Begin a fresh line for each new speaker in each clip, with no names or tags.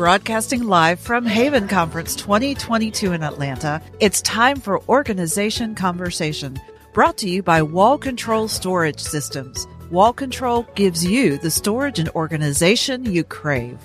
Broadcasting live from Haven Conference 2022 in Atlanta, it's time for Organization Conversation, brought to you by Wall Control Storage Systems. Wall Control gives you the storage and organization you crave.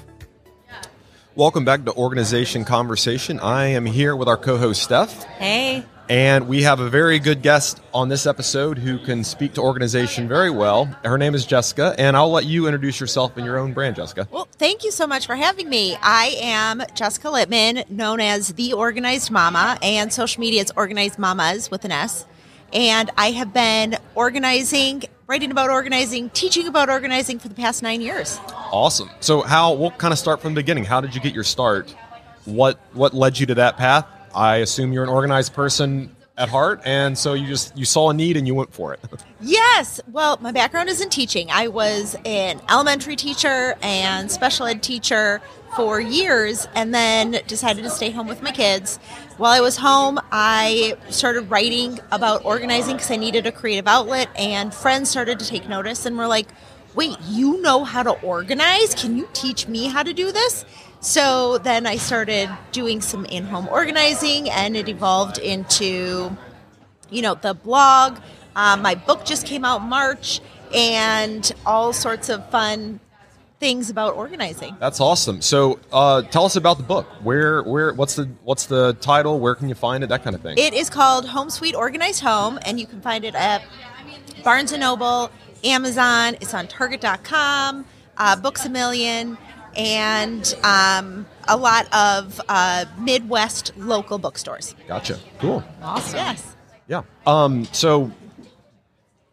Welcome back to Organization Conversation. I am here with our co host, Steph.
Hey.
And we have a very good guest on this episode who can speak to organization very well. Her name is Jessica, and I'll let you introduce yourself in your own brand, Jessica.
Well, thank you so much for having me. I am Jessica Litman, known as the Organized Mama, and social media is Organized Mamas with an S. And I have been organizing, writing about organizing, teaching about organizing for the past nine years.
Awesome. So, how we'll kind of start from the beginning. How did you get your start? What what led you to that path? I assume you're an organized person at heart, and so you just you saw a need and you went for it.
Yes. Well, my background is in teaching. I was an elementary teacher and special ed teacher for years and then decided to stay home with my kids. While I was home, I started writing about organizing because I needed a creative outlet, and friends started to take notice and were like, Wait, you know how to organize? Can you teach me how to do this? So then I started doing some in home organizing, and it evolved into, you know, the blog. Um, my book just came out in March, and all sorts of fun things about organizing.
That's awesome. So, uh, tell us about the book. Where, where, what's the, what's the title? Where can you find it? That kind of thing.
It is called Home Sweet Organized Home, and you can find it at Barnes and Noble, Amazon. It's on Target.com, uh, Books a Million, and um, a lot of uh, Midwest local bookstores.
Gotcha. Cool.
Awesome. Yes.
Yeah. Um, so,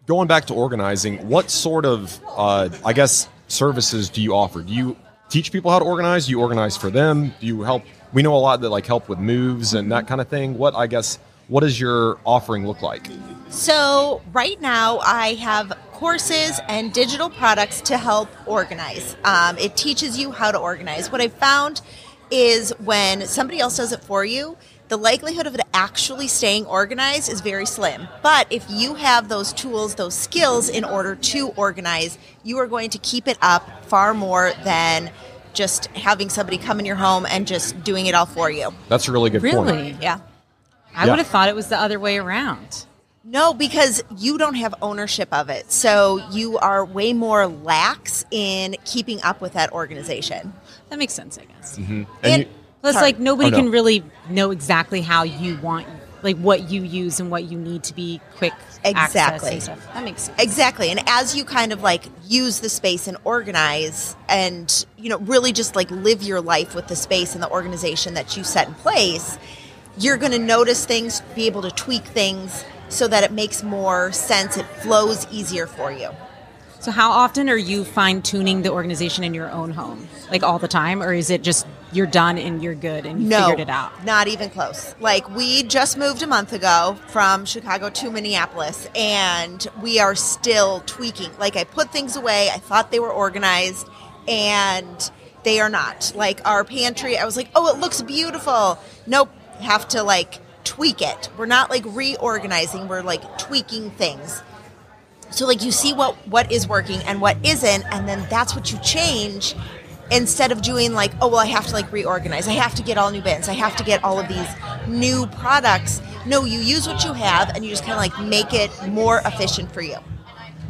going back to organizing, what sort of, uh, I guess, services do you offer? Do you teach people how to organize? Do you organize for them? Do you help? We know a lot that like help with moves and that kind of thing. What I guess, what does your offering look like?
So right now, I have courses and digital products to help organize. Um, it teaches you how to organize. What I found is when somebody else does it for you, the likelihood of it actually staying organized is very slim. But if you have those tools, those skills in order to organize, you are going to keep it up far more than just having somebody come in your home and just doing it all for you.
That's a really good point.
Really?
Yeah.
I
Yeah.
would have thought it was the other way around.
No, because you don't have ownership of it. So you are way more lax in keeping up with that organization.
That makes sense, I guess. Mm-hmm.
And
And-
you,
Plus,
Sorry.
like nobody
Oh, no.
can really know exactly how you want, like what you use and what you need to be quick
Exactly.
and stuff. That makes sense.
Exactly. And as you kind of like use the space and organize and, you know, really just like live your life with the space and the organization that you set in place, you're going to notice things, be able to tweak things so that it makes more sense. It flows easier for you.
So, how often are you fine tuning the organization in your own home? Like all the time, or is it just you're done and you're good and you
no,
figured it out?
Not even close. Like we just moved a month ago from Chicago to Minneapolis, and we are still tweaking. Like I put things away. I thought they were organized, and they are not. Like our pantry, I was like, oh, it looks beautiful. Nope, have to like tweak it. We're not like reorganizing. We're like tweaking things. So like you see what what is working and what isn't, and then that's what you change instead of doing like, oh well, I have to like reorganize. I have to get all new bins. I have to get all of these new products. No, you use what you have, and you just kind of like make it more efficient for you.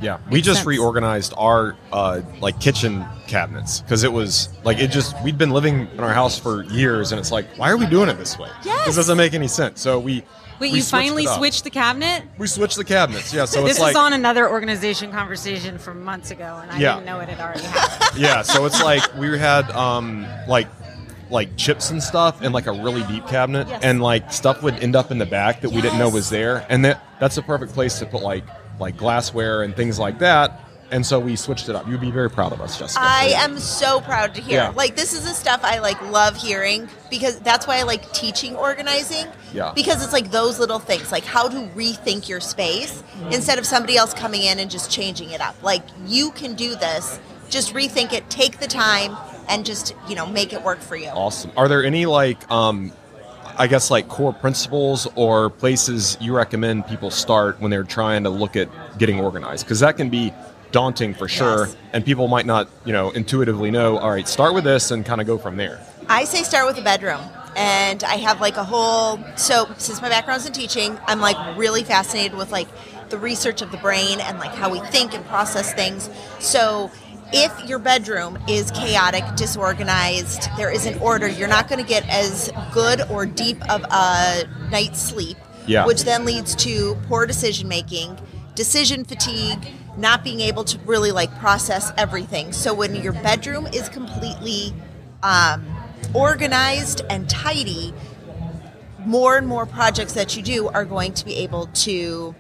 Yeah, we just
sense.
reorganized our uh, like kitchen cabinets because it was like it just we'd been living in our house for years, and it's like, why are we doing it this way?
Yes.
This doesn't make any sense. So we
Wait,
we
you
switched
finally
it up.
switched the cabinet?
We switched the cabinets. Yeah, so
this
it's like
was on another organization conversation from months ago, and I
Yeah.
didn't know it had already happened.
yeah, so it's like we had um like like chips and stuff in like a really deep cabinet
Yes.
and like stuff would end up in the back that we didn't know
Yes.
was there and that that's a perfect place to put like like glassware and things like that and so we switched it up you'd be very proud of us Jessica
I am so proud to hear.
Yeah.
Like this is the stuff I like love hearing because that's why I like teaching organizing.
Yeah.
Because it's like those little things, like how to rethink your space instead of somebody else coming in and just changing it up. Like you can do this. Just rethink it, take the time and just, you know, make it work for you.
awesome are there any like um I guess like core principles or places you recommend people start when they're trying to look at getting organized because that can be daunting for sure
Yes.
and people might not you know intuitively know all right start with this and kind of go from there
I say start with the bedroom. And I have like a whole so since my background's in teaching, I'm like really fascinated with like the research of the brain and like how we think and process things. So if your bedroom is chaotic, disorganized, there isn't order, you're not going to get as good or deep of a night's sleep,
Yeah.
which then leads to poor decision making, decision fatigue, not being able to really like process everything. So when your bedroom is completely um, organized and tidy, more and more projects that you do are going to be able to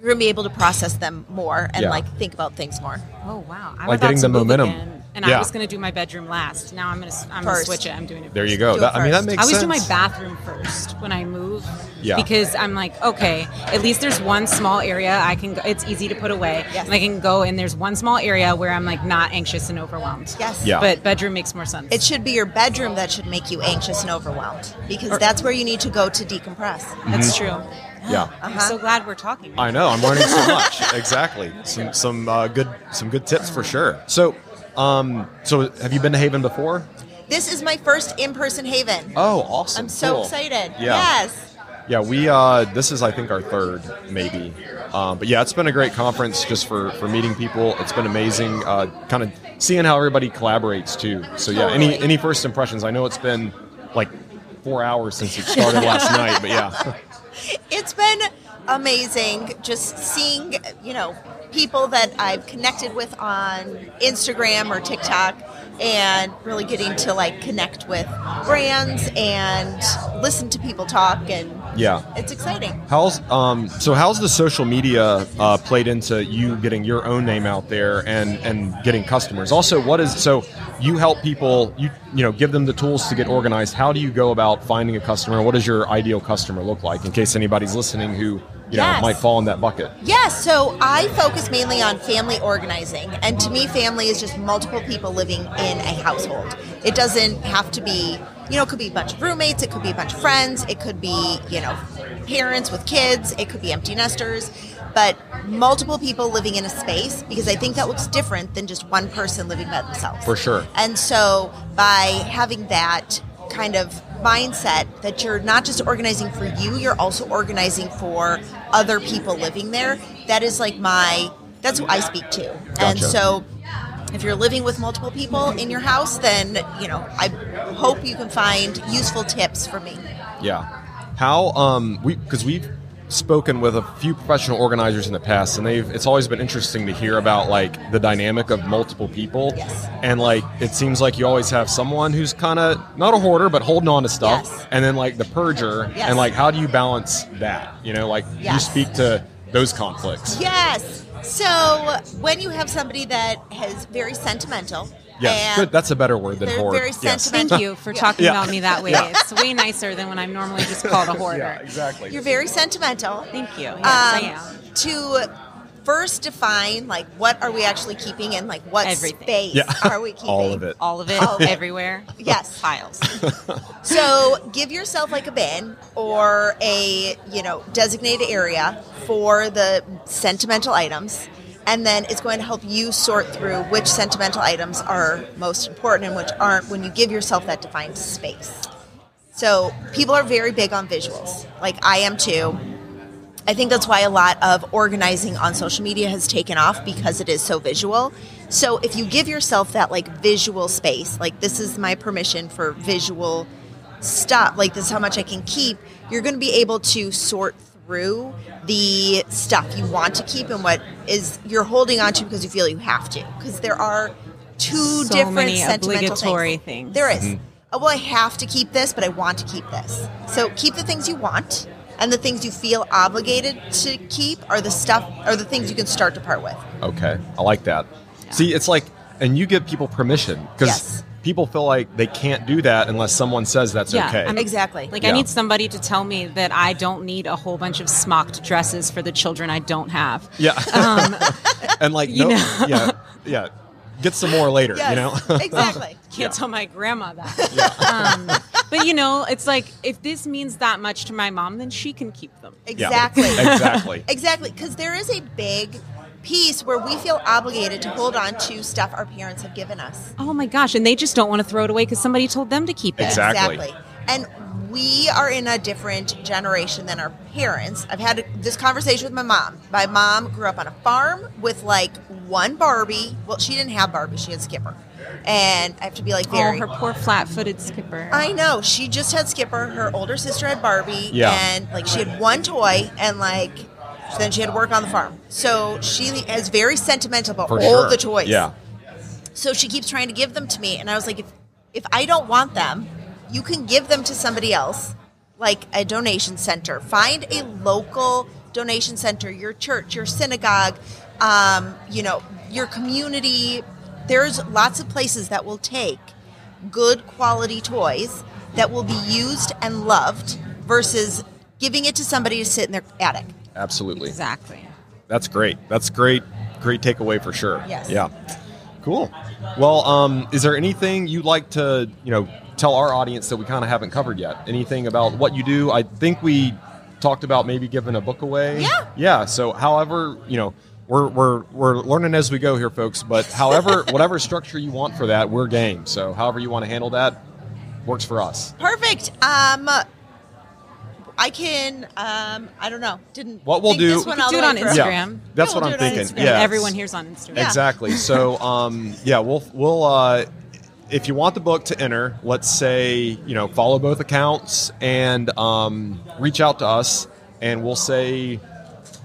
you're going to be able to process them more and
Yeah.
like think about things more.
Oh wow! I'm
Like
about
getting
to
the
move
momentum.
again, and
Yeah.
I was going to do my bedroom last. Now I'm going to I'm going to switch it. I'm doing it.
There you go. That, I mean, that
first.
makes
I always
sense.
do my bathroom first when I move.
Yeah.
Because I'm like, okay, at least there's one small area I can. go It's easy to put away.
Yes.
And I can go and there's one small area where I'm like not anxious and overwhelmed.
Yes.
Yeah.
But bedroom makes more sense.
It should be your bedroom that should make you anxious and overwhelmed because that's where you need to go to decompress.
That's mm-hmm. true.
Yeah.
I'm so glad we're talking.
I know. I'm learning so much. exactly. Some some uh, good some good tips for sure. So, um, so have you been to Haven before?
This is my first in-person Haven.
Oh, awesome!
I'm so
Cool.
excited.
Yeah.
Yes.
Yeah, we uh, this is I think our third maybe, um, but yeah, it's been a great conference just for for meeting people. It's been amazing, uh, kind of seeing how everybody collaborates too. So yeah, any any first impressions? I know it's been like four hours since it started last night, but yeah,
It's been amazing just seeing, you know, people that I've connected with on Instagram or TikTok and really getting to like connect with brands and listen to people talk and
yeah.
it's exciting.
How's um so how's the social media uh, played into you getting your own name out there and and getting customers? Also, what is so you help people you you know give them the tools to get organized. How do you go about finding a customer? What does your ideal customer look like? In case anybody's listening who you know
Yes.
might fall in that bucket.
Yes, so I focus mainly on family organizing. And to me, family is just multiple people living in a household. It doesn't have to be, you know, it could be a bunch of roommates, it could be a bunch of friends, it could be, you know, parents with kids, it could be empty nesters, but multiple people living in a space because I think that looks different than just one person living by themselves.
For sure.
And so by having that kind of mindset that you're not just organizing for you, you're also organizing for other people living there, that is like my that's who I speak to. And so if you're living with multiple people in your house, then you know, I hope you can find useful tips for me.
Yeah. How um we because we've spoken with a few professional organizers in the past and they've it's always been interesting to hear about like the dynamic of multiple people.
Yes.
And like it seems like you always have someone who's kind of not a hoarder but holding on to stuff
Yes.
and then like the purger
Yes.
and like how do you balance that? You know, like you speak to those conflicts.
Yes. So when you have somebody that has very sentimental,
Yes. Good. That's a better word than
they're
hoard.
very
yes.
sentimental.
Thank you for talking
Yeah.
about me that way.
Yeah.
It's way nicer than when I'm normally just called a hoarder.
Yeah, exactly.
You're very sentimental.
Thank you. Yes, I
Um,
am.
To first define like what are we actually keeping and like what
Everything.
space
Yeah.
are we keeping?
All of it.
All of it,
All of it.
everywhere.
Yes.
Piles.
So give yourself like a bin or a you know designated area for the sentimental items. And then it's going to help you sort through which sentimental items are most important and which aren't when you give yourself that defined space. So people are very big on visuals, like I am too. I think that's why a lot of organizing on social media has taken off because it is so visual. So if you give yourself that like visual space, like this is my permission for visual stuff, like this is how much I can keep, you're going to be able to sort through the stuff you want to keep and what is you're holding on to because you feel you have to because there are two
So
different
many
sentimental
obligatory
things.
things.
There is. Mm-hmm. Oh, well, I have to keep this, but I want to keep this. So keep the things you want, and the things you feel obligated to keep are the stuff, are the things you can start to part with.
Okay, I like that. See, it's like, and you give people permission because
Yes.
people feel like they can't do that unless someone says that's
Yeah,
okay.
I'm-
Exactly.
Like
Yeah.
I need somebody to tell me that I don't need a whole bunch of smocked dresses for the children I don't have.
yeah, and like,
you
no,
know.
yeah, yeah, get some more later.
Yes,
You know,
exactly.
Can't
Yeah.
tell my grandma that. um, but you know, it's like if this means that much to my mom, then she can keep them.
Yeah,
Exactly.
exactly.
Exactly, because there is a big piece where we feel obligated to hold on to stuff our parents have given us.
Oh my gosh, and they just don't want to throw it away because somebody told them to keep it.
Exactly.
And we are in a different generation than our parents. I've had this conversation with my mom. My mom grew up on a farm with like one Barbie. Well, she didn't have Barbie, she had Skipper. And I have to be like
Oh, her poor flat-footed skipper.
I know. She just had Skipper. Her older sister had Barbie.
Yeah.
And like she had one toy and like then she had to work on the farm. So she is very sentimental about
For
all
sure.
the toys.
Yeah.
So she keeps trying to give them to me, and I was like, if if I don't want them, you can give them to somebody else, like a donation center. Find a local donation center, your church, your synagogue, um, you know, your community. There's lots of places that will take good quality toys that will be used and loved versus giving it to somebody to sit in their attic.
Absolutely.
exactly.
That's great. That's great. Great takeaway for sure.
Yes.
Yeah. Cool. Well, um, is there anything you'd like to, you know, tell our audience that we kind of haven't covered yet? Anything about what you do? I think we talked about maybe giving a book away.
Yeah.
Yeah. So, however, you know, we're we're we're learning as we go here, folks. But however, whatever structure you want for that, we're game. So, however you want to handle that, works for us.
Perfect. Um, I can. Um, I don't know. Didn't.
What we'll
think
do-
This one
We
all
could
the
do it on
through.
Instagram.
That's
Yeah,
what
we'll
I'm
do it on
thinking. Yeah.
Everyone here's on Instagram.
Yeah.
Exactly. So, um, yeah, we'll we'll uh, if you want the book to enter, let's say you know follow both accounts and um, reach out to us, and we'll say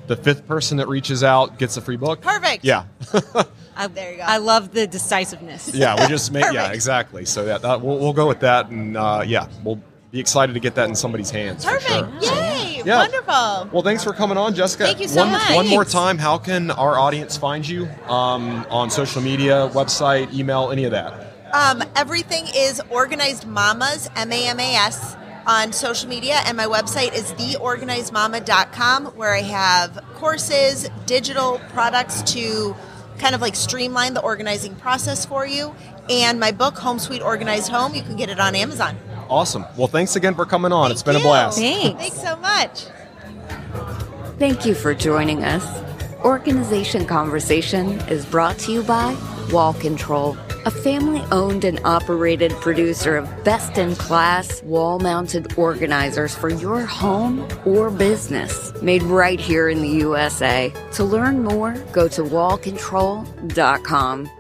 the fifth person that reaches out gets a free book.
Perfect.
Yeah,
I,
There you go.
I love the decisiveness.
yeah. We just make yeah exactly. So yeah, that, we'll we'll go with that, and uh, yeah, we'll be excited to get that in somebody's hands. for
Perfect.
sure.
Yay.
Yeah.
Wonderful.
Well, thanks for coming on, Jessica.
Thank you so
one,
much.
One more time, how can our audience find you um, on social media, website, email, any of that?
Um, everything is organized mamas, M A M A S, on social media, and my website is theorganizedmama.com, where I have courses, digital products to kind of like streamline the organizing process for you. And my book, Home Sweet Organized Home, you can get it on Amazon.
Awesome. Well, thanks again for coming on. it's been
Thank
a blast.
Thanks.
Thanks so much.
Thank you for joining us. Organization Conversation is brought to you by Wall Control, a family owned and operated producer of best in class wall mounted organizers for your home or business, made right here in the USA. To learn more, go to wallcontrol.com.